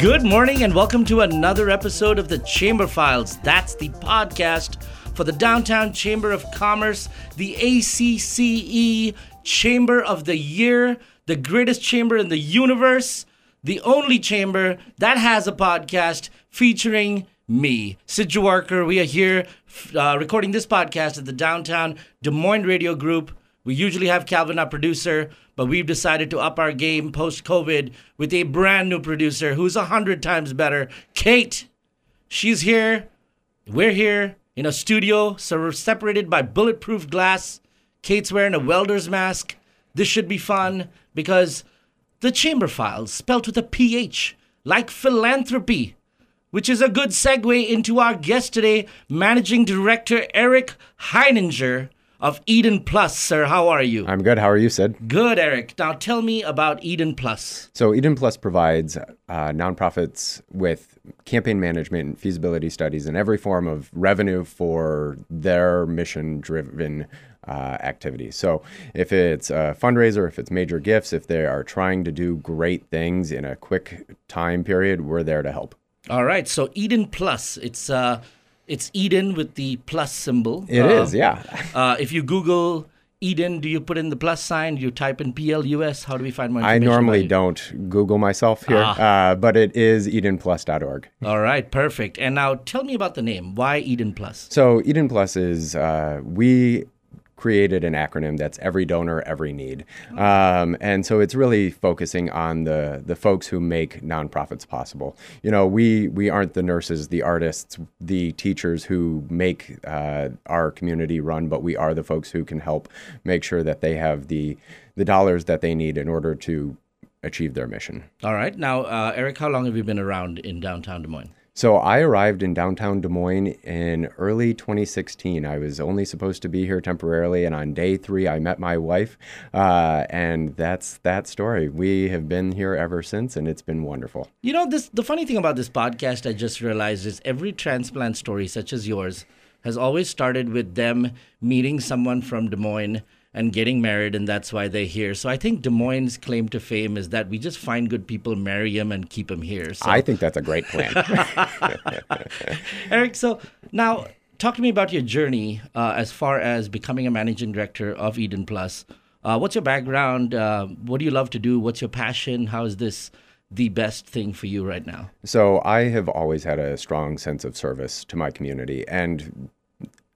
Good morning and welcome to another episode of the Chamber Philes. That's the podcast for the Downtown Chamber of Commerce, the ACCE Chamber of the Year, the greatest chamber in the universe, the only chamber that has a podcast featuring me, Sid Jawarkar. We are here uh, recording this podcast at the Downtown Des Moines Radio Group. We usually have Calvin, our producer, but we've decided to up our game post COVID with a brand new producer who's a hundred times better. Kate, she's here. We're here in a studio, so we're separated by bulletproof glass. Kate's wearing a welder's mask. This should be fun because the Chamber Philes, spelt with a PH, like philanthropy, which is a good segue into our guest today, Managing Director Eric Heininger of Eden Plus. Sir, how are you? I'm good. How are you, Sid? Good, Eric. Now tell me about Eden Plus. So, Eden Plus provides uh, nonprofits with campaign management and feasibility studies and every form of revenue for their mission driven uh, activities. So, if it's a fundraiser, if it's major gifts, if they are trying to do great things in a quick time period, we're there to help. All right. So, Eden Plus, it's uh, it's Eden with the plus symbol. It uh, is, yeah. uh, if you Google Eden, do you put in the plus sign? Do you type in PLUS? How do we find more I normally don't Google myself here, Ah. uh, but it is edenplus.org. All right, perfect. And now tell me about the name. Why Eden Plus? So Eden Plus is uh, we created an acronym that's every donor, every need, um, and so it's really focusing on the the folks who make nonprofits possible. You know, we we aren't the nurses, the artists, the teachers who make uh, our community run, but we are the folks who can help make sure that they have the the dollars that they need in order to achieve their mission. All right. Now, uh, Eric, how long have you been around in downtown Des Moines? So I arrived in downtown Des Moines in early 2016. I was only supposed to be here temporarily, and on day three, I met my wife, uh, and that's that story. We have been here ever since, and it's been wonderful. You know, this the funny thing about this podcast, I just realized is every transplant story, such as yours, has always started with them meeting someone from Des Moines and getting married, and that's why they're here. So I think Des Moines' claim to fame is that we just find good people, marry them, and keep them here. So, I think that's a great plan. Eric, so now talk to me about your journey uh, as far as becoming a managing director of Eden Plus. Uh, what's your background? Uh, what do you love to do? What's your passion? How is this the best thing for you right now? So I have always had a strong sense of service to my community and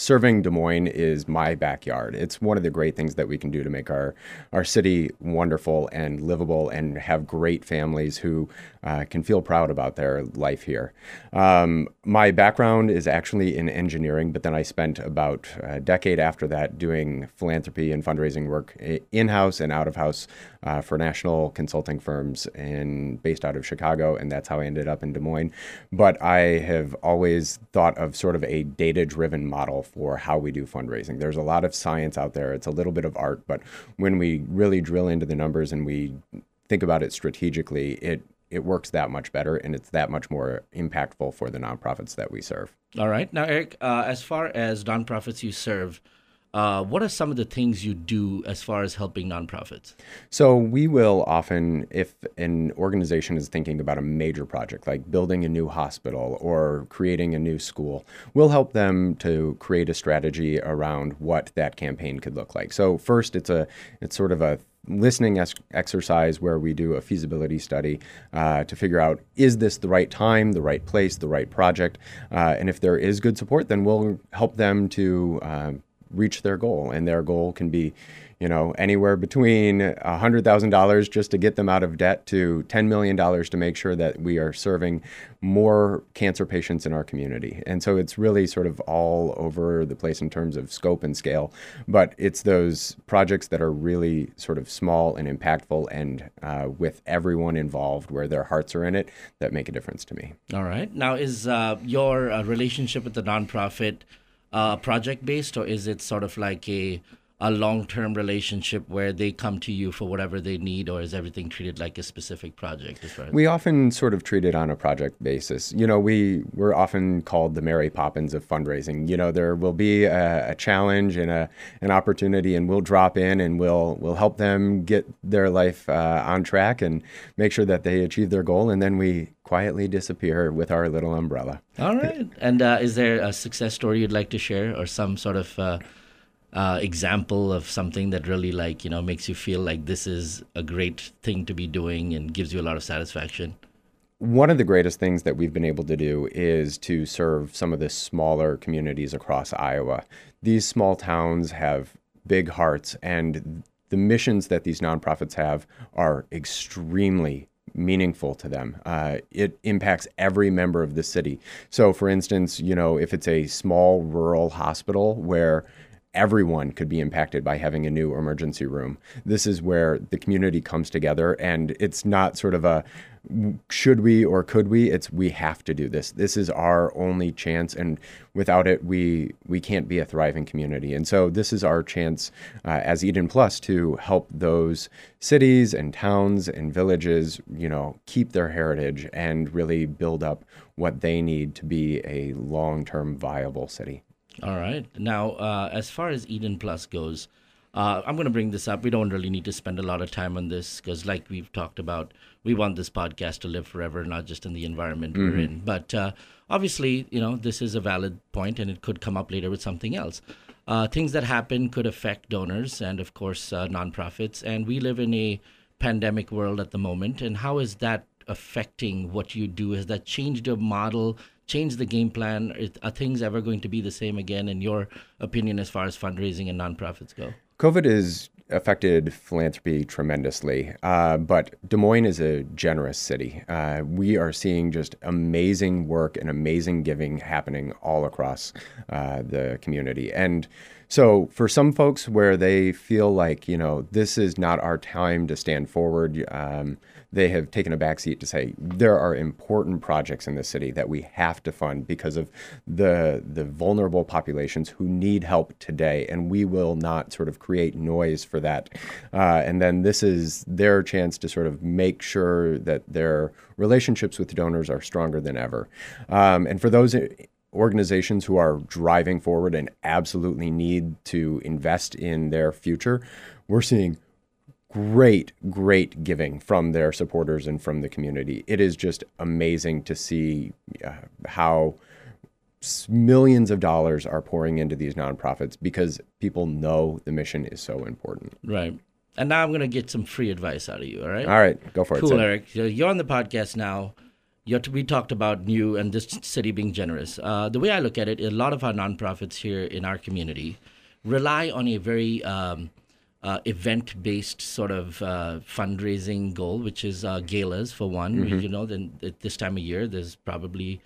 serving Des Moines is my backyard. It's one of the great things that we can do to make our our city wonderful and livable and have great families who uh, can feel proud about their life here. Um, my background is actually in engineering, but then I spent about a decade after that doing philanthropy and fundraising work in house and out of house uh, for national consulting firms in based out of Chicago, and that's how I ended up in Des Moines. But I have always thought of sort of a data driven model for how we do fundraising. There's a lot of science out there, it's a little bit of art, but when we really drill into the numbers and we think about it strategically, it it works that much better and it's that much more impactful for the nonprofits that we serve. All right. Now, Eric, uh, as far as nonprofits you serve, uh, what are some of the things you do as far as helping nonprofits? So we will often, if an organization is thinking about a major project like building a new hospital or creating a new school, we'll help them to create a strategy around what that campaign could look like. So first, it's a it's sort of a listening ex- exercise where we do a feasibility study uh, to figure out is this the right time, the right place, the right project, uh, and if there is good support, then we'll help them to. Reach their goal. And their goal can be you know anywhere between $100000 just to get them out of debt to $10 million to make sure that we are serving more cancer patients in our community. And so it's really sort of all over the place in terms of scope and scale. But it's those projects that are really sort of small and impactful and uh, with everyone involved where their hearts are in it that make a difference to me. All right. Now, is uh, your uh, relationship with the nonprofit uh, project based, or is it sort of like a a long-term relationship where they come to you for whatever they need, or is everything treated like a specific project? As far as We often sort of treat it on a project basis. You know, we we're often called the Mary Poppins of fundraising. You know, there will be a, a challenge and a an opportunity, and we'll drop in and we'll we'll help them get their life uh, on track and make sure that they achieve their goal, and then we quietly disappear with our little umbrella. All right. And uh, is there a success story you'd like to share, or some sort of uh, uh, example of something that really, like, you know, makes you feel like this is a great thing to be doing and gives you a lot of satisfaction? One of the greatest things that we've been able to do is to serve some of the smaller communities across Iowa. These small towns have big hearts, and the missions that these nonprofits have are extremely meaningful to them. Uh, it impacts every member of the city. So, for instance, you know, if it's a small rural hospital where everyone could be impacted by having a new emergency room. This is where the community comes together, and it's not sort of a should we or could we it's we have to do this. This is our only chance and without it we we can't be a thriving community. And so this is our chance uh, as eden plus to help those cities and towns and villages you know keep their heritage and really build up what they need to be a long-term viable city All right. Now, uh, as far as Eden Plus goes, uh, I'm going to bring this up. We don't really need to spend a lot of time on this because, like we've talked about, we want this podcast to live forever, not just in the environment we're in. But uh, obviously, you know, this is a valid point and it could come up later with something else. Uh, things that happen could affect donors and, of course, uh, nonprofits. And we live in a pandemic world at the moment. And how is that affecting what you do? Has that changed your model? Changed the game plan? Are things ever going to be the same again, in your opinion, as far as fundraising and nonprofits go? COVID has affected philanthropy tremendously, uh, but Des Moines is a generous city. Uh, we are seeing just amazing work and amazing giving happening all across uh, the community. And so, for some folks where they feel like, you know, this is not our time to stand forward, um, they have taken a backseat to say there are important projects in the city that we have to fund because of the the vulnerable populations who need help today, and we will not sort of create noise for that. Uh, and then this is their chance to sort of make sure that their relationships with donors are stronger than ever. Um, and for those organizations who are driving forward and absolutely need to invest in their future, we're seeing great, great giving from their supporters and from the community. It is just amazing to see uh, how millions of dollars are pouring into these nonprofits because people know the mission is so important. Right. And now I'm going to get some free advice out of you. All right. All right, go for it. Cool, Eric. You're on the podcast now. You're, we talked about you and this city being generous. Uh, the way I look at it, a lot of our nonprofits here in our community rely on a very um, uh, event-based sort of uh, fundraising goal, which is uh, galas for one. You know, then at this time of year, there's probably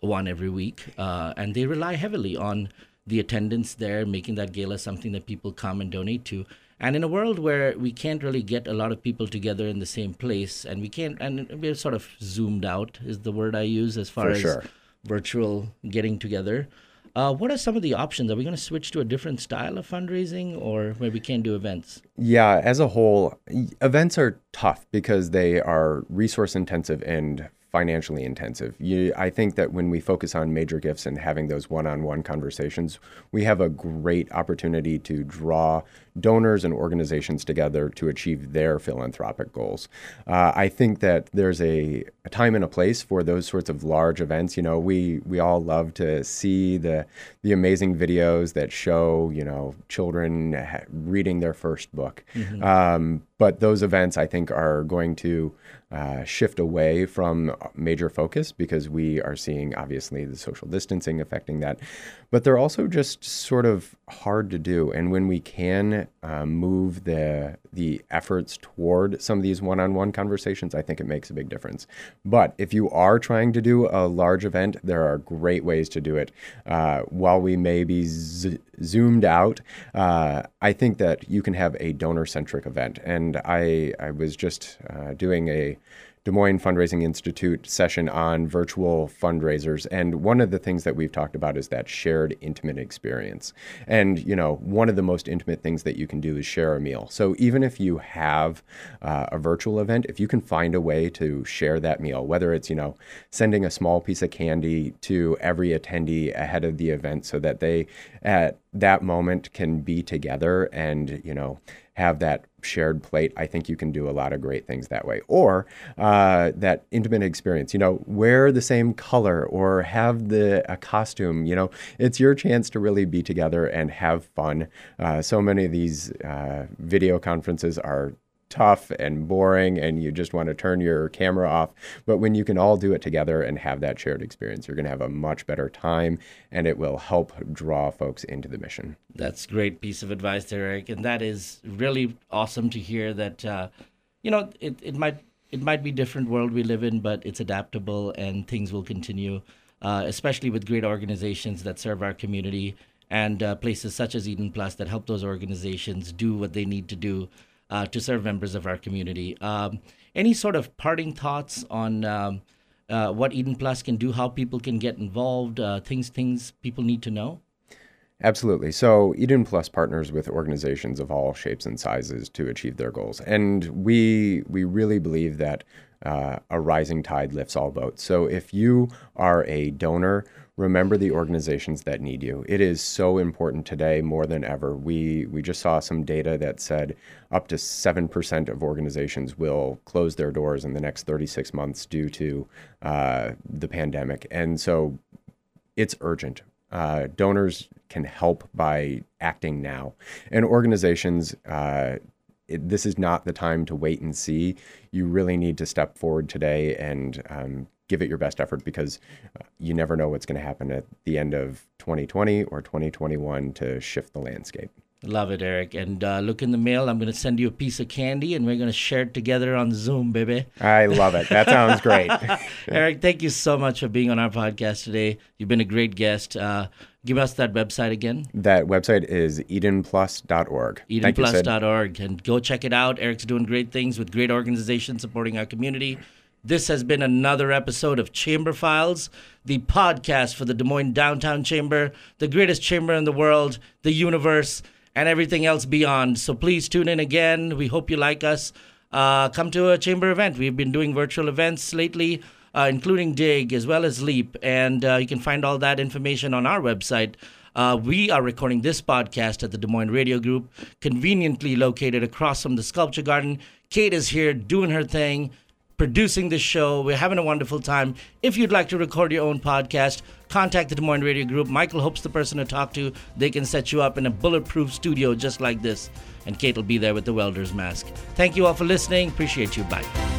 one every week, uh, and they rely heavily on the attendance there, making that gala something that people come and donate to. And in a world where we can't really get a lot of people together in the same place, and we can't, and we're sort of zoomed out is the word I use as far For as sure. virtual getting together. Uh, what are some of the options? Are we going to switch to a different style of fundraising, or where we can do events? Yeah, as a whole, events are tough because they are resource intensive and financially intensive. You, I think that when we focus on major gifts and having those one on one conversations, we have a great opportunity to draw donors and organizations together to achieve their philanthropic goals. Uh, I think that there's a, a time and a place for those sorts of large events. You know, we, we all love to see the, the amazing videos that show, you know, children ha- reading their first book. Um, but those events, I think, are going to uh, shift away from major focus because we are seeing obviously the social distancing affecting that. But they're also just sort of hard to do. And when we can uh, move the the efforts toward some of these one-on-one conversations, I think it makes a big difference. But if you are trying to do a large event, there are great ways to do it. Uh, while we may be z- zoomed out, uh, I think that you can have a donor-centric event. And I I was just uh, doing a Des Moines Fundraising Institute session on virtual fundraisers. And one of the things that we've talked about is that shared intimate experience. And, you know, one of the most intimate things that you can do is share a meal. So even if you have uh, a virtual event, if you can find a way to share that meal, whether it's, you know, sending a small piece of candy to every attendee ahead of the event so that they, at that moment, can be together and, you know, have that shared plate, I think you can do a lot of great things that way. Or uh, that intimate experience, you know, wear the same color or have the a costume. You know, it's your chance to really be together and have fun. Uh, so many of these uh, video conferences are tough and boring and you just want to turn your camera off. But when you can all do it together and have that shared experience, you're going to have a much better time and it will help draw folks into the mission. That's great piece of advice Eric. And that is really awesome to hear that, uh, you know, it, it might it might be different world we live in, but it's adaptable and things will continue, uh, especially with great organizations that serve our community and uh, places such as Eden Plus that help those organizations do what they need to do uh, to serve members of our community. Um, any sort of parting thoughts on um, uh, what Eden Plus can do, how people can get involved, uh, things things people need to know? Absolutely. So Eden Plus partners with organizations of all shapes and sizes to achieve their goals, and we we really believe that uh, a rising tide lifts all boats. So if you are a donor remember the organizations that need you. It is so important today more than ever. We we just saw some data that said up to 7% of organizations will close their doors in the next 36 months due to uh, the pandemic. And so it's urgent. Uh, donors can help by acting now. And organizations, uh, it, this is not the time to wait and see. You really need to step forward today and um, give it your best effort because uh, you never know what's going to happen at the end of 2020 or 2021 to shift the landscape. Love it, Eric. And uh, look in the mail. I'm going to send you a piece of candy and we're going to share it together on Zoom, baby. I love it. That sounds great. Eric, thank you so much for being on our podcast today. You've been a great guest. Uh, give us that website again. That website is edenplus.org. Edenplus.org. And go check it out. Eric's doing great things with great organizations supporting our community. This has been another episode of Chamber Philes, the podcast for the Des Moines Downtown Chamber, the greatest chamber in the world, the universe, and everything else beyond. So please tune in again. We hope you like us. Uh, come to a chamber event. We've been doing virtual events lately, uh, including Dig as well as Leap, and uh, you can find all that information on our website. Uh, we are recording this podcast at the Des Moines Radio Group, conveniently located across from the Sculpture Garden. Kate is here doing her thing producing this show. We're having a wonderful time. If you'd like to record your own podcast, contact the Des Moines Radio Group. Michael Hope's the person to talk to. They can set you up in a bulletproof studio just like this. And Kate will be there with the welder's mask. Thank you all for listening. Appreciate you. Bye.